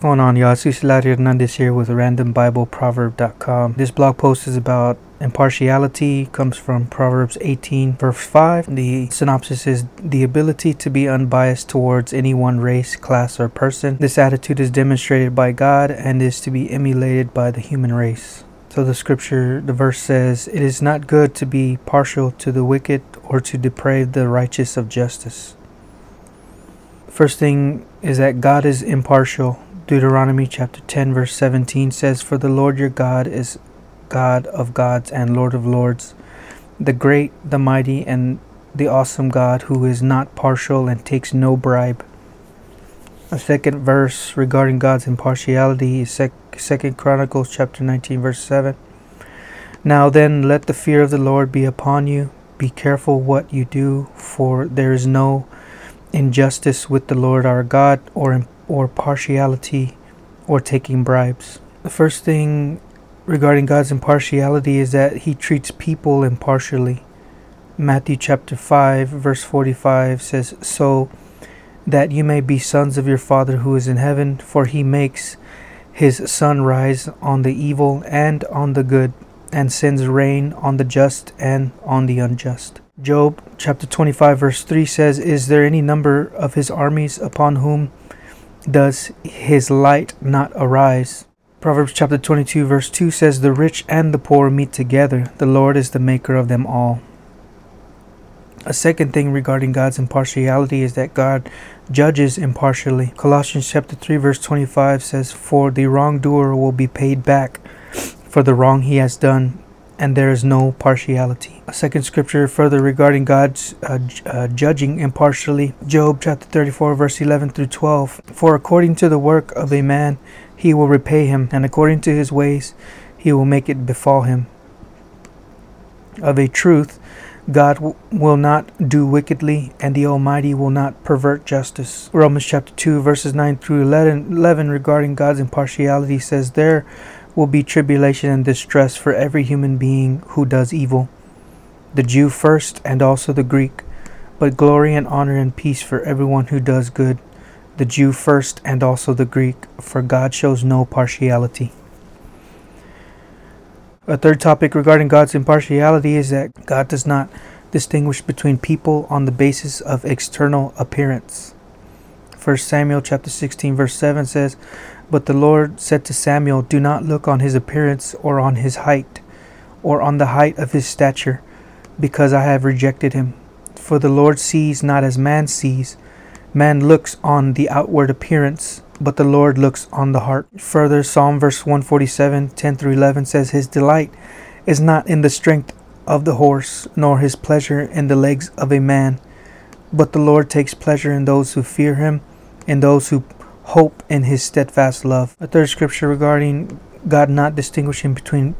going on, y'all? Cecilio Hernandez here with randombibleproverb.com. This blog post is about impartiality, comes from Proverbs 18, verse 5. The synopsis is the ability to be unbiased towards any one race, class, or person. This attitude is demonstrated by God and is to be emulated by the human race. So the scripture, the verse says, It is not good to be partial to the wicked or to deprave the righteous of justice. First thing is that God is impartial. Deuteronomy chapter 10, verse 17 says, For the Lord your God is God of gods and Lord of lords, the great, the mighty, and the awesome God who is not partial and takes no bribe. A second verse regarding God's impartiality is Second Chronicles chapter 19 verse 7. Now then let the fear of the Lord be upon you. Be careful what you do, for there is no injustice with the Lord our God or or partiality or taking bribes. The first thing regarding God's impartiality is that he treats people impartially. Matthew chapter 5 verse 45 says so that you may be sons of your father who is in heaven for he makes his sun rise on the evil and on the good and sends rain on the just and on the unjust. Job chapter 25 verse 3 says, Is there any number of his armies upon whom does his light not arise? Proverbs chapter 22 verse 2 says, The rich and the poor meet together. The Lord is the maker of them all. A second thing regarding God's impartiality is that God judges impartially. Colossians chapter 3 verse 25 says, For the wrongdoer will be paid back for the wrong he has done, and there is no partiality. A second scripture further regarding God's uh, uh, judging impartially, Job chapter 34, verse 11 through 12. For according to the work of a man, he will repay him, and according to his ways, he will make it befall him. Of a truth, God w- will not do wickedly, and the Almighty will not pervert justice. Romans chapter 2, verses 9 through 11, 11 regarding God's impartiality says, There will be tribulation and distress for every human being who does evil, the Jew first and also the Greek, but glory and honor and peace for everyone who does good, the Jew first and also the Greek, for God shows no partiality. A third topic regarding God's impartiality is that God does not distinguish between people on the basis of external appearance. 1 Samuel chapter 16 verse 7 says, but the Lord said to Samuel, Do not look on his appearance or on his height, or on the height of his stature, because I have rejected him. For the Lord sees not as man sees. Man looks on the outward appearance, but the Lord looks on the heart. Further, Psalm verse 147, 10 through 11 says, His delight is not in the strength of the horse, nor his pleasure in the legs of a man. But the Lord takes pleasure in those who fear him, in those who hope in his steadfast love. A third scripture regarding God not distinguishing between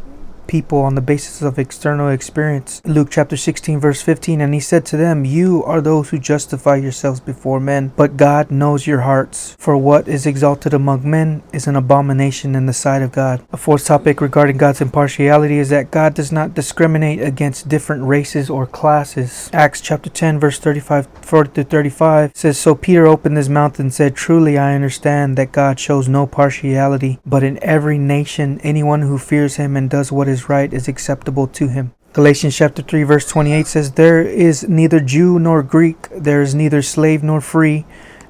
people on the basis of external experience. Luke chapter 16, verse 15, and he said to them, You are those who justify yourselves before men, but God knows your hearts. For what is exalted among men is an abomination in the sight of God. A fourth topic regarding God's impartiality is that God does not discriminate against different races or classes. Acts chapter 10, verse 35 40 to 35 says, So Peter opened his mouth and said, Truly I understand that God shows no partiality, but in every nation anyone who fears him and does what is is right is acceptable to him. Galatians chapter 3 verse 28 says there is neither Jew nor Greek there is neither slave nor free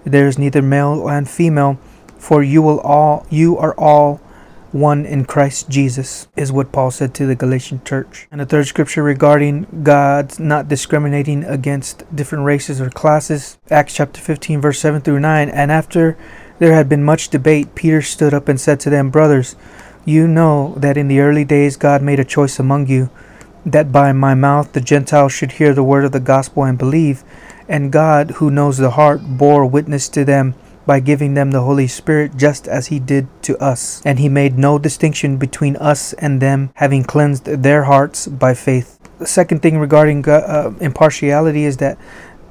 there is neither male and female for you will all you are all one in Christ Jesus is what Paul said to the Galatian church. And the third scripture regarding God not discriminating against different races or classes, Acts chapter 15 verse 7 through 9, and after there had been much debate, Peter stood up and said to them, Brothers, you know that in the early days God made a choice among you, that by my mouth the Gentiles should hear the word of the gospel and believe, and God, who knows the heart, bore witness to them by giving them the Holy Spirit just as He did to us. And He made no distinction between us and them, having cleansed their hearts by faith. The second thing regarding uh, impartiality is that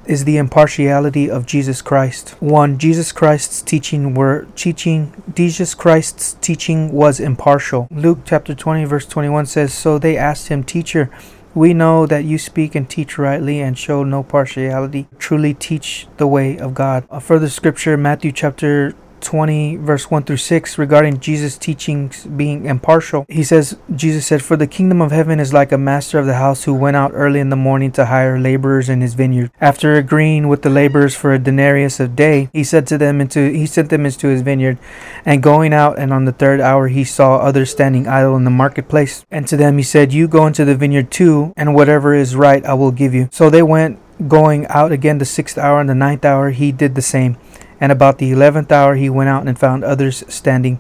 is the impartiality of Jesus Christ. 1. Jesus Christ's teaching were teaching Jesus Christ's teaching was impartial. Luke chapter 20 verse 21 says, "So they asked him, "Teacher, we know that you speak and teach rightly and show no partiality. Truly teach the way of God." A further scripture, Matthew chapter 20, verse 1 through 6, regarding Jesus' teachings being impartial. He says, Jesus said, For the kingdom of heaven is like a master of the house who went out early in the morning to hire laborers in his vineyard. After agreeing with the laborers for a denarius a day, he said to them into he sent them into his vineyard, and going out and on the third hour he saw others standing idle in the marketplace. And to them he said, You go into the vineyard too, and whatever is right I will give you. So they went going out again the sixth hour and the ninth hour he did the same. And about the eleventh hour he went out and found others standing.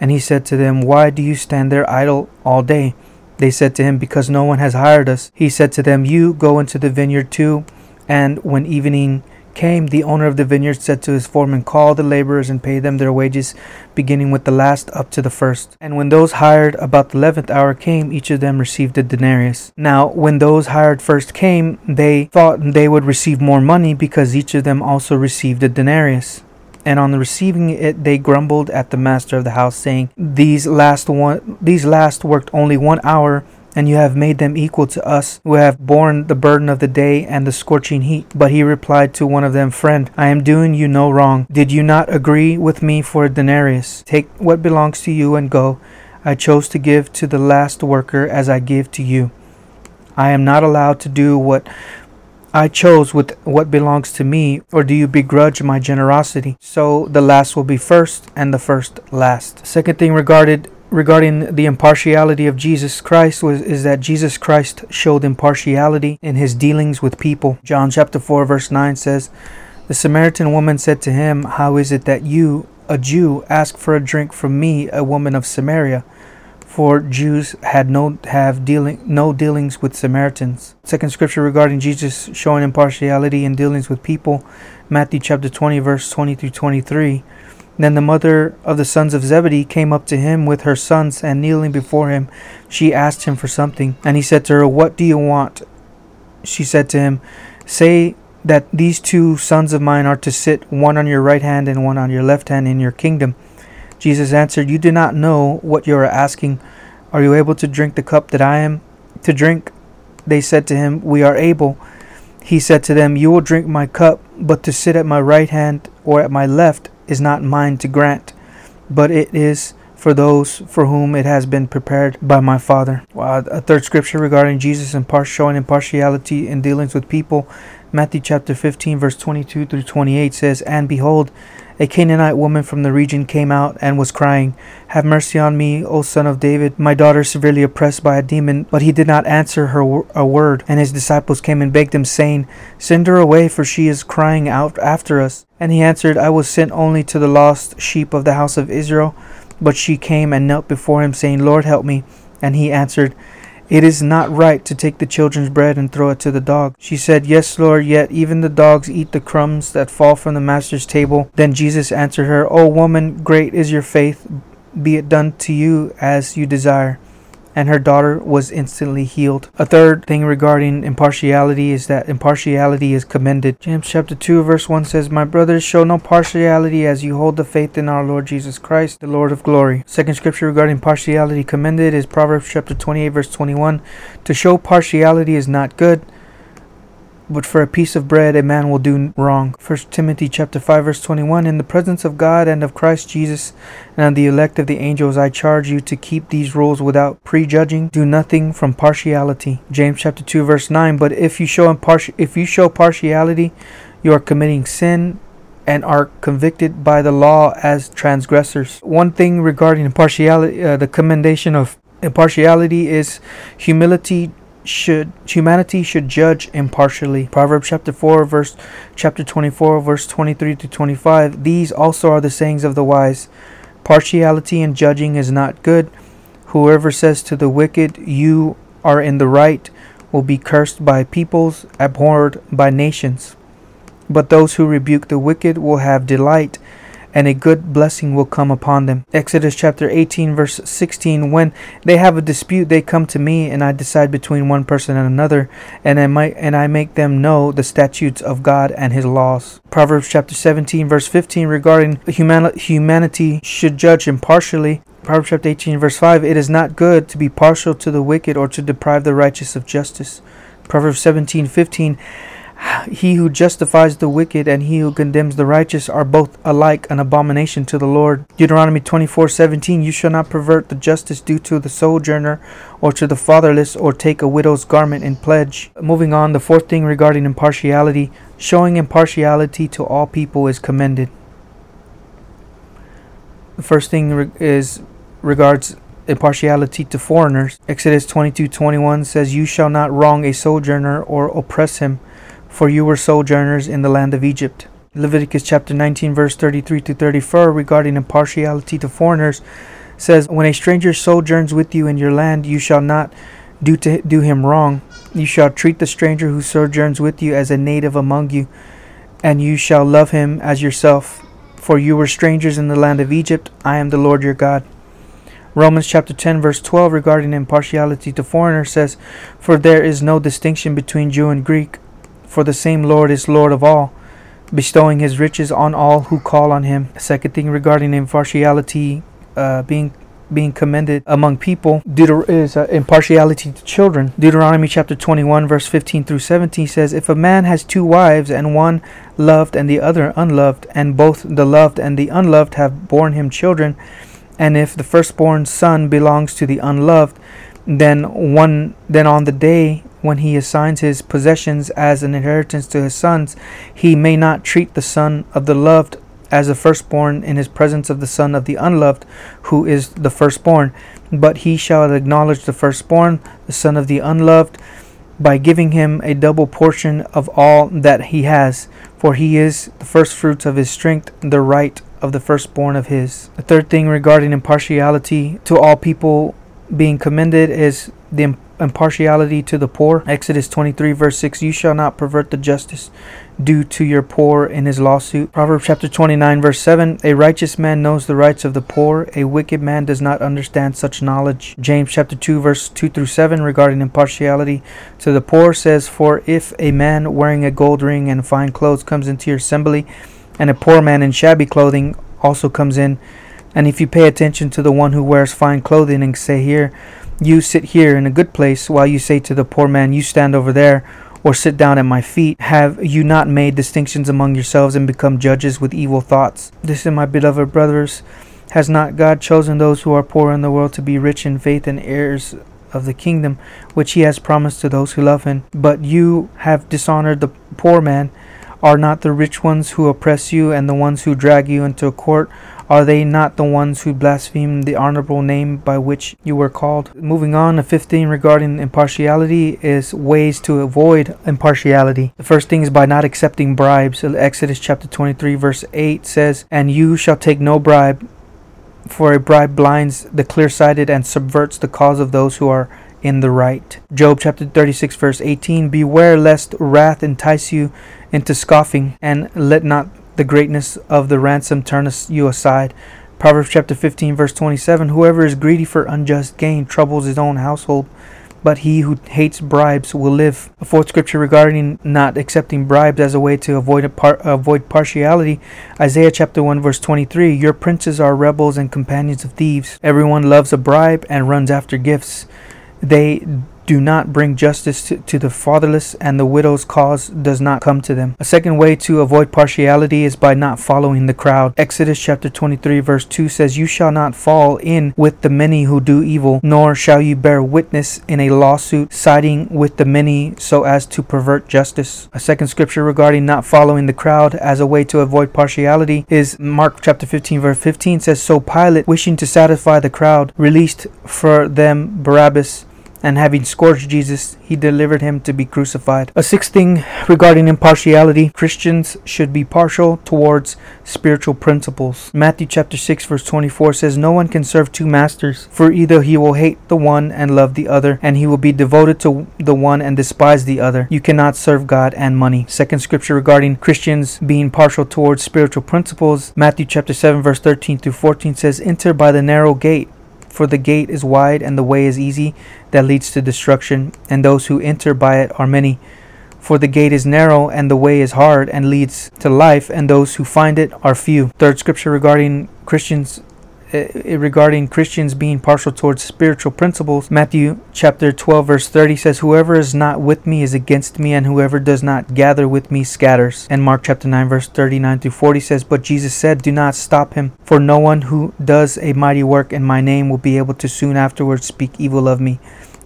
And he said to them, Why do you stand there idle all day? They said to him, Because no one has hired us. He said to them, You go into the vineyard too. And when evening came, the owner of the vineyard said to his foreman, Call the laborers and pay them their wages, beginning with the last up to the first. And when those hired about the eleventh hour came, each of them received a denarius. Now, when those hired first came, they thought they would receive more money because each of them also received a denarius. And on receiving it, they grumbled at the master of the house, saying, "These last one, these last worked only one hour." And you have made them equal to us, who have borne the burden of the day and the scorching heat. But he replied to one of them, Friend, I am doing you no wrong. Did you not agree with me for a denarius? Take what belongs to you and go. I chose to give to the last worker as I give to you. I am not allowed to do what I chose with what belongs to me, or do you begrudge my generosity? So the last will be first, and the first last. Second thing regarded regarding the impartiality of Jesus Christ was is that Jesus Christ showed impartiality in his dealings with people. John chapter 4 verse 9 says, "The Samaritan woman said to him, "How is it that you, a Jew, ask for a drink from me, a woman of Samaria?" For Jews had no have dealing no dealings with Samaritans. Second scripture regarding Jesus showing impartiality in dealings with people, Matthew chapter 20 verse 20 through 23. Then the mother of the sons of Zebedee came up to him with her sons, and kneeling before him, she asked him for something. And he said to her, What do you want? She said to him, Say that these two sons of mine are to sit, one on your right hand and one on your left hand, in your kingdom. Jesus answered, You do not know what you are asking. Are you able to drink the cup that I am to drink? They said to him, We are able. He said to them, You will drink my cup, but to sit at my right hand or at my left is not mine to grant, but it is for those for whom it has been prepared by my Father. A third scripture regarding Jesus and showing impartiality in dealings with people. Matthew chapter 15, verse 22 through 28 says, And behold, a Canaanite woman from the region came out and was crying, Have mercy on me, O son of David. My daughter severely oppressed by a demon. But he did not answer her a word. And his disciples came and begged him, saying, Send her away, for she is crying out after us. And he answered, I was sent only to the lost sheep of the house of Israel. But she came and knelt before him, saying, Lord, help me. And he answered, it is not right to take the children's bread and throw it to the dog. She said, Yes, Lord, yet even the dogs eat the crumbs that fall from the master's table. Then Jesus answered her, O woman, great is your faith. Be it done to you as you desire and her daughter was instantly healed. A third thing regarding impartiality is that impartiality is commended. James chapter 2 verse 1 says, My brothers, show no partiality as you hold the faith in our Lord Jesus Christ, the Lord of glory. Second scripture regarding partiality commended is Proverbs chapter 28 verse 21. To show partiality is not good but for a piece of bread a man will do wrong. 1 Timothy chapter 5 verse 21 In the presence of God and of Christ Jesus and of the elect of the angels I charge you to keep these rules without prejudging do nothing from partiality. James chapter 2 verse 9 But if you show imparti- if you show partiality you are committing sin and are convicted by the law as transgressors. One thing regarding impartiality uh, the commendation of impartiality is humility should humanity should judge impartially. Proverbs chapter 4 verse chapter 24 verse 23 to 25. These also are the sayings of the wise. Partiality in judging is not good. Whoever says to the wicked, you are in the right, will be cursed by peoples, abhorred by nations. But those who rebuke the wicked will have delight and a good blessing will come upon them. Exodus chapter 18, verse 16 When they have a dispute, they come to me, and I decide between one person and another, and I, might, and I make them know the statutes of God and his laws. Proverbs chapter 17, verse 15 regarding humanity should judge impartially. Proverbs chapter 18, verse 5 It is not good to be partial to the wicked or to deprive the righteous of justice. Proverbs 17, 15 He who justifies the wicked and he who condemns the righteous are both alike an abomination to the Lord. Deuteronomy 24:17 You shall not pervert the justice due to the sojourner or to the fatherless or take a widow's garment in pledge. Moving on, the fourth thing regarding impartiality, showing impartiality to all people is commended. The first thing is regards impartiality to foreigners. Exodus 22:21 says, "You shall not wrong a sojourner or oppress him, for you were sojourners in the land of Egypt." Leviticus chapter 19 verse 33 to 34 regarding impartiality to foreigners says, "When a stranger sojourns with you in your land, you shall not do to do him wrong. You shall treat the stranger who sojourns with you as a native among you, and you shall love him as yourself, for you were strangers in the land of Egypt. I am the Lord your God." Romans chapter 10 verse 12 regarding impartiality to foreigners says, For there is no distinction between Jew and Greek, for the same Lord is Lord of all, bestowing his riches on all who call on him. Second thing regarding impartiality uh, being being commended among people Deuter- is uh, impartiality to children. Deuteronomy chapter 21 verse 15 through 17 says, If a man has two wives, and one loved and the other unloved, and both the loved and the unloved have borne him children, and if the firstborn son belongs to the unloved, then one then on the day when he assigns his possessions as an inheritance to his sons, he may not treat the son of the loved as the firstborn in his presence of the son of the unloved, who is the firstborn, but he shall acknowledge the firstborn, the son of the unloved, by giving him a double portion of all that he has, for he is the firstfruits of his strength, the right of the firstborn of his. The third thing regarding impartiality to all people being commended is the impartiality to the poor. Exodus 23, verse 6 You shall not pervert the justice due to your poor in his lawsuit. Proverbs chapter 29, verse 7 A righteous man knows the rights of the poor, a wicked man does not understand such knowledge. James chapter 2, verse 2 through 7 regarding impartiality to the poor says, For if a man wearing a gold ring and fine clothes comes into your assembly, and a poor man in shabby clothing also comes in. And if you pay attention to the one who wears fine clothing and say, Here, you sit here in a good place, while you say to the poor man, You stand over there, or sit down at my feet, have you not made distinctions among yourselves and become judges with evil thoughts? This is my beloved brothers. Has not God chosen those who are poor in the world to be rich in faith and heirs of the kingdom which he has promised to those who love him? But you have dishonored the poor man. Are not the rich ones who oppress you and the ones who drag you into a court? Are they not the ones who blaspheme the honorable name by which you were called? Moving on to 15 regarding impartiality is ways to avoid impartiality. The first thing is by not accepting bribes. Exodus chapter 23 verse 8 says, And you shall take no bribe, for a bribe blinds the clear-sighted and subverts the cause of those who are in the right. Job chapter 36 verse 18 Beware lest wrath entice you into scoffing, and let not the greatness of the ransom turneth you aside. Proverbs chapter 15 verse 27 Whoever is greedy for unjust gain troubles his own household, but he who hates bribes will live. A fourth scripture regarding not accepting bribes as a way to avoid par- avoid partiality. Isaiah chapter 1 verse 23 Your princes are rebels and companions of thieves. Everyone loves a bribe and runs after gifts. They do not bring justice to, the fatherless, and the widow's cause does not come to them. A second way to avoid partiality is by not following the crowd. Exodus chapter 23, verse 2 says, You shall not fall in with the many who do evil, nor shall you bear witness in a lawsuit siding with the many so as to pervert justice. A second scripture regarding not following the crowd as a way to avoid partiality is Mark chapter 15, verse 15 says, So Pilate, wishing to satisfy the crowd, released for them Barabbas and having scourged Jesus, he delivered him to be crucified. A sixth thing regarding impartiality Christians should be partial towards spiritual principles. Matthew chapter 6 verse 24 says, No one can serve two masters, for either he will hate the one and love the other, and he will be devoted to the one and despise the other. You cannot serve God and money. Second scripture regarding Christians being partial towards spiritual principles, Matthew chapter 7 verse 13 through 14 says, Enter by the narrow gate for the gate is wide and the way is easy that leads to destruction, and those who enter by it are many. For the gate is narrow and the way is hard and leads to life, and those who find it are few. Third scripture regarding Christians Eh, eh, regarding Christians being partial towards spiritual principles. Matthew chapter 12 verse 30 says, "Whoever is not with me is against me, and whoever does not gather with me scatters." And Mark chapter 9 verse 39 through 40 says, "But Jesus said, Do not stop him, for no one who does a mighty work in my name will be able to soon afterwards speak evil of me.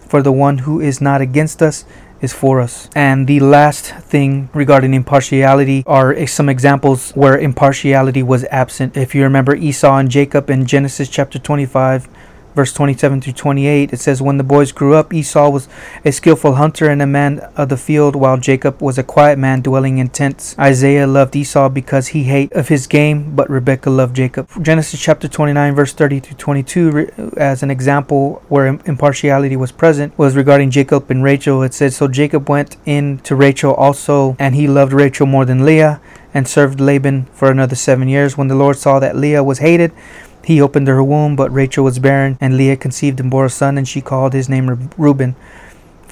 For the one who is not against us is for us. And the last thing regarding impartiality are some examples where impartiality was absent. If you remember Esau and Jacob in Genesis chapter 25, verse 27 through 28 it says when the boys grew up esau was a skillful hunter and a man of the field while jacob was a quiet man dwelling in tents. Isaiah loved esau because he hate of his game but rebekah loved jacob. Genesis chapter 29 verse 30 through 22 as an example where impartiality was present was regarding jacob and rachel. It says so jacob went in to rachel also and he loved rachel more than leah and served laban for another seven years. When the lord saw that leah was hated he opened her womb, but Rachel was barren, and Leah conceived and bore a son, and she called his name Reuben.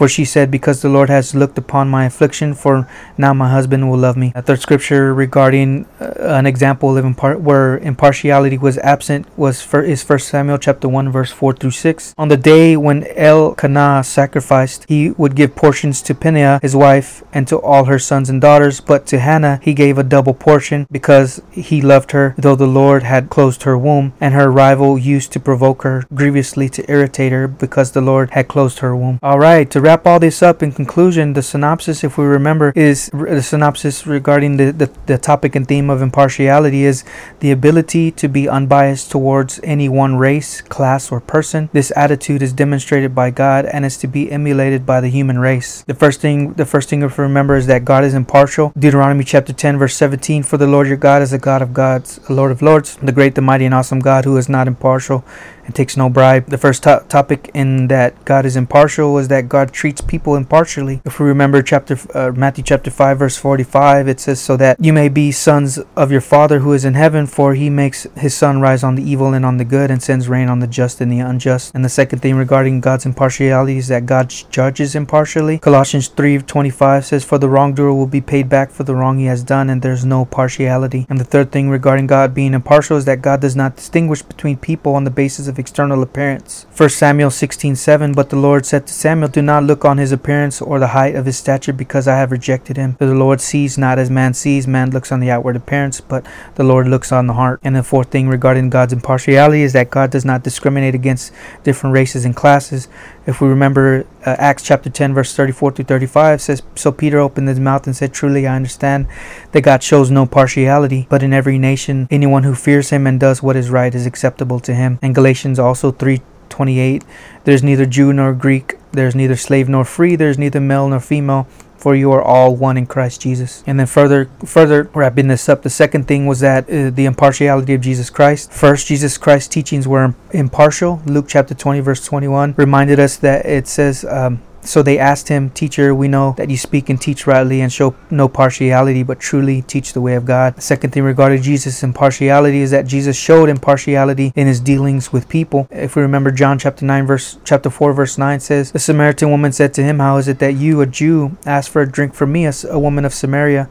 For she said, Because the Lord has looked upon my affliction, for now my husband will love me. A third scripture regarding uh, an example of impar- where impartiality was absent was for, is 1 Samuel chapter 1 verse 4 through 6. On the day when Elkanah sacrificed, he would give portions to Peninnah, his wife, and to all her sons and daughters, but to Hannah he gave a double portion because he loved her, though the Lord had closed her womb, and her rival used to provoke her grievously to irritate her because the Lord had closed her womb. All right, to wrap all this up in conclusion, the synopsis, if we remember, is the synopsis regarding the, the, the topic and theme of impartiality is the ability to be unbiased towards any one race, class, or person. This attitude is demonstrated by God and is to be emulated by the human race. The first thing the first thing to remember is that God is impartial. Deuteronomy chapter 10, verse 17, For the Lord your God is a God of gods, a Lord of lords, the great, the mighty, and awesome God who is not impartial and takes no bribe. The first to- topic in that God is impartial is that God treats people impartially. If we remember chapter uh, Matthew chapter 5 verse 45, it says so that you may be sons of your Father who is in heaven, for he makes his sun rise on the evil and on the good and sends rain on the just and the unjust. And the second thing regarding God's impartiality is that God judges impartially. Colossians 3:25 says for the wrongdoer will be paid back for the wrong he has done and there's no partiality. And the third thing regarding God being impartial is that God does not distinguish between people on the basis of external appearance. 1 Samuel 16:7 But the Lord said to Samuel, Do not look on his appearance or the height of his stature, because I have rejected him. For the Lord sees not as man sees, man looks on the outward appearance, but the Lord looks on the heart. And the fourth thing regarding God's impartiality is that God does not discriminate against different races and classes. If we remember uh, Acts chapter 10, verse 34 to 35 says, So Peter opened his mouth and said, Truly I understand that God shows no partiality, but in every nation, anyone who fears him and does what is right is acceptable to him. And Galatians also 3 28 There's neither Jew nor Greek, there's neither slave nor free, there's neither male nor female for you are all one in Christ Jesus. And then further further wrapping this up, the second thing was that uh, the impartiality of Jesus Christ. First, Jesus Christ's teachings were impartial. Luke chapter 20 verse 21 reminded us that it says um, so they asked him, Teacher, we know that you speak and teach rightly and show no partiality, but truly teach the way of God. The second thing regarding Jesus' impartiality is that Jesus showed impartiality in his dealings with people. If we remember John chapter 9 verse chapter 4 verse 9 says, The Samaritan woman said to him, How is it that you, a Jew, ask for a drink from me, a woman of Samaria?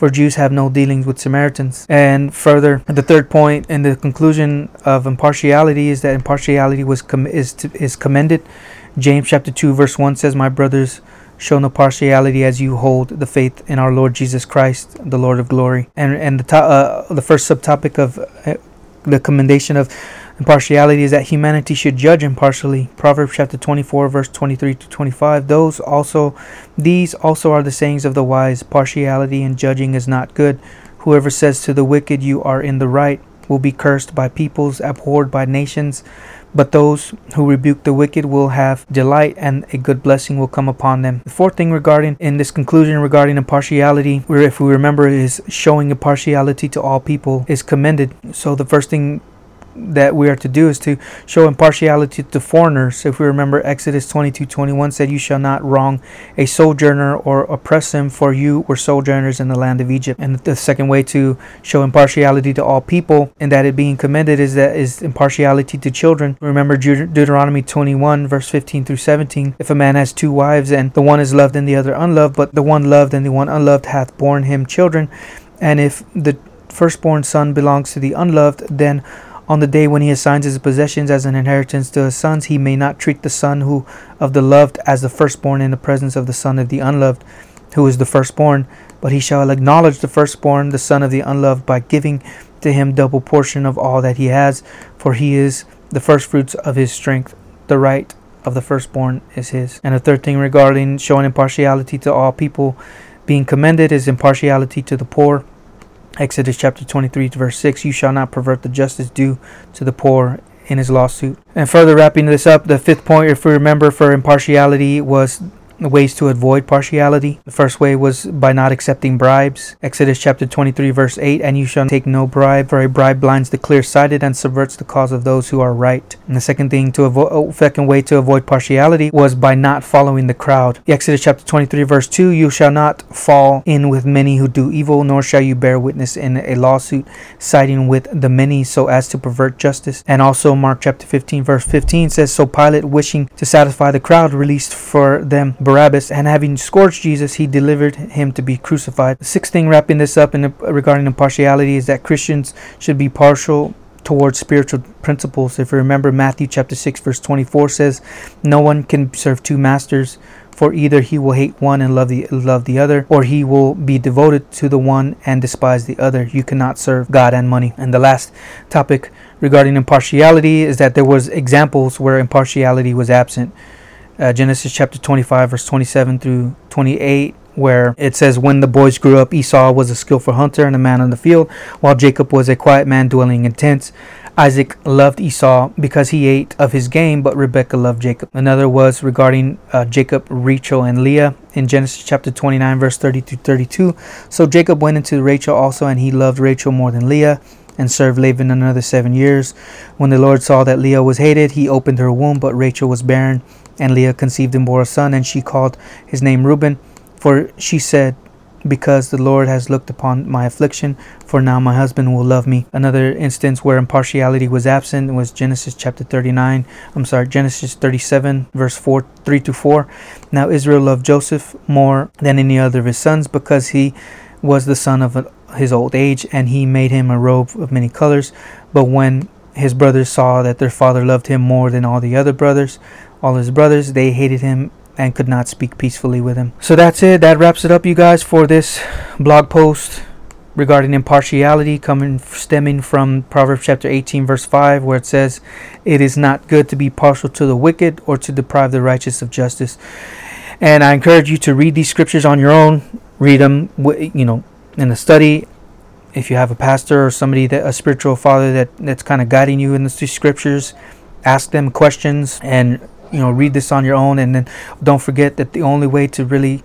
for Jews have no dealings with Samaritans. And further, the third point in the conclusion of impartiality is that impartiality was com- is to, is commended James chapter 2 verse 1 says, "My brothers, show no partiality as you hold the faith in our Lord Jesus Christ, the Lord of glory." And and the to, uh, the first subtopic of uh, the commendation of impartiality is that humanity should judge impartially. Proverbs chapter 24 verse 23 to 25. Those also these also are the sayings of the wise, partiality in judging is not good. Whoever says to the wicked you are in the right will be cursed by peoples, abhorred by nations. But those who rebuke the wicked will have delight, and a good blessing will come upon them. The fourth thing regarding in this conclusion regarding impartiality, where if we remember, is showing impartiality to all people is commended. So the first thing that we are to do is to show impartiality to foreigners. If we remember Exodus 22 21 said, You shall not wrong a sojourner or oppress him, for you were sojourners in the land of Egypt. And the second way to show impartiality to all people and that it being commended is that is impartiality to children. Remember Deut- Deuteronomy 21, verse 15 through 17. If a man has two wives, and the one is loved and the other unloved, but the one loved and the one unloved hath borne him children, and if the firstborn son belongs to the unloved, then On the day when he assigns his possessions as an inheritance to his sons, he may not treat the son who of the loved as the firstborn in the presence of the son of the unloved, who is the firstborn, but he shall acknowledge the firstborn, the son of the unloved, by giving to him double portion of all that he has, for he is the firstfruits of his strength. The right of the firstborn is his. And the third thing regarding showing impartiality to all people being commended is impartiality to the poor. Exodus chapter 23, verse 6 You shall not pervert the justice due to the poor in his lawsuit. And further wrapping this up, the fifth point, if we remember, for impartiality was ways to avoid partiality. The first way was by not accepting bribes. Exodus chapter 23, verse 8 And you shall take no bribe, for a bribe blinds the clear sighted and subverts the cause of those who are right. And the second thing to avoid, oh, second way to avoid partiality was by not following the crowd. Exodus chapter 23, verse 2 You shall not fall in with many who do evil, nor shall you bear witness in a lawsuit, siding with the many so as to pervert justice. And also, Mark chapter 15, verse 15 says, So Pilate, wishing to satisfy the crowd, released for them Barabbas, and having scourged Jesus, he delivered him to be crucified. The sixth thing wrapping this up in regarding impartiality is that Christians should be partial towards spiritual principles. If you remember, Matthew chapter 6, verse 24 says, No one can serve two masters, for either he will hate one and love the love the other, or he will be devoted to the one and despise the other. You cannot serve God and money. And the last topic regarding impartiality is that there was examples where impartiality was absent uh, Genesis chapter 25, verse 27 through 28, where it says, When the boys grew up, Esau was a skillful hunter and a man on the field, while Jacob was a quiet man dwelling in tents. Isaac loved Esau because he ate of his game, but Rebekah loved Jacob. Another was regarding uh, Jacob, Rachel, and Leah in Genesis chapter 29, verse 30 through 32. So Jacob went into Rachel also, and he loved Rachel more than Leah and served Laban another seven years. When the Lord saw that Leah was hated, he opened her womb, but Rachel was barren. And Leah conceived and bore a son, and she called his name Reuben, for she said, Because the Lord has looked upon my affliction, for now my husband will love me. Another instance where impartiality was absent was Genesis chapter 39. I'm sorry, Genesis 37, verse 4, 3 to 4. Now Israel loved Joseph more than any other of his sons, because he was the son of his old age, and he made him a robe of many colors. But when his brothers saw that their father loved him more than all the other brothers, all his brothers, they hated him and could not speak peacefully with him. So that's it. That wraps it up, you guys, for this blog post regarding impartiality coming stemming from Proverbs chapter 18 verse 5 where it says it is not good to be partial to the wicked or to deprive the righteous of justice. And I encourage you to read these scriptures on your own, read them you know in a study if you have a pastor or somebody that a spiritual father that that's kind of guiding you in the scriptures, ask them questions and you know read this on your own and then don't forget that the only way to really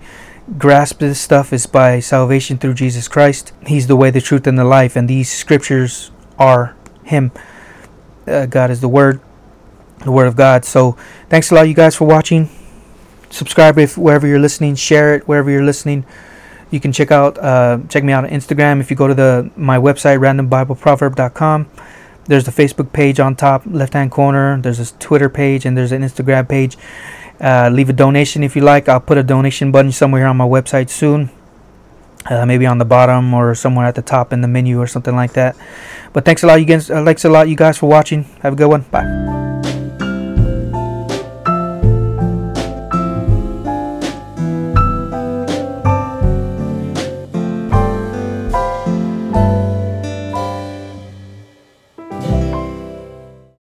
grasp this stuff is by salvation through Jesus Christ. He's the way, the truth, and the life, and these scriptures are Him. Uh, God is the Word, the Word of God. So, thanks a lot, you guys, for watching. Subscribe if wherever you're listening. Share it wherever you're listening. You can check out uh, check me out on Instagram if you go to the my website randombibleproverb.com. There's the Facebook page on top left hand corner. There's a Twitter page and there's an Instagram page. Uh, leave a donation if you like. I'll put a donation button somewhere on my website soon. Uh, maybe on the bottom or somewhere at the top in the menu or something like that. But thanks a lot, you guys. Uh, thanks a lot, you guys, for watching. Have a good one. Bye.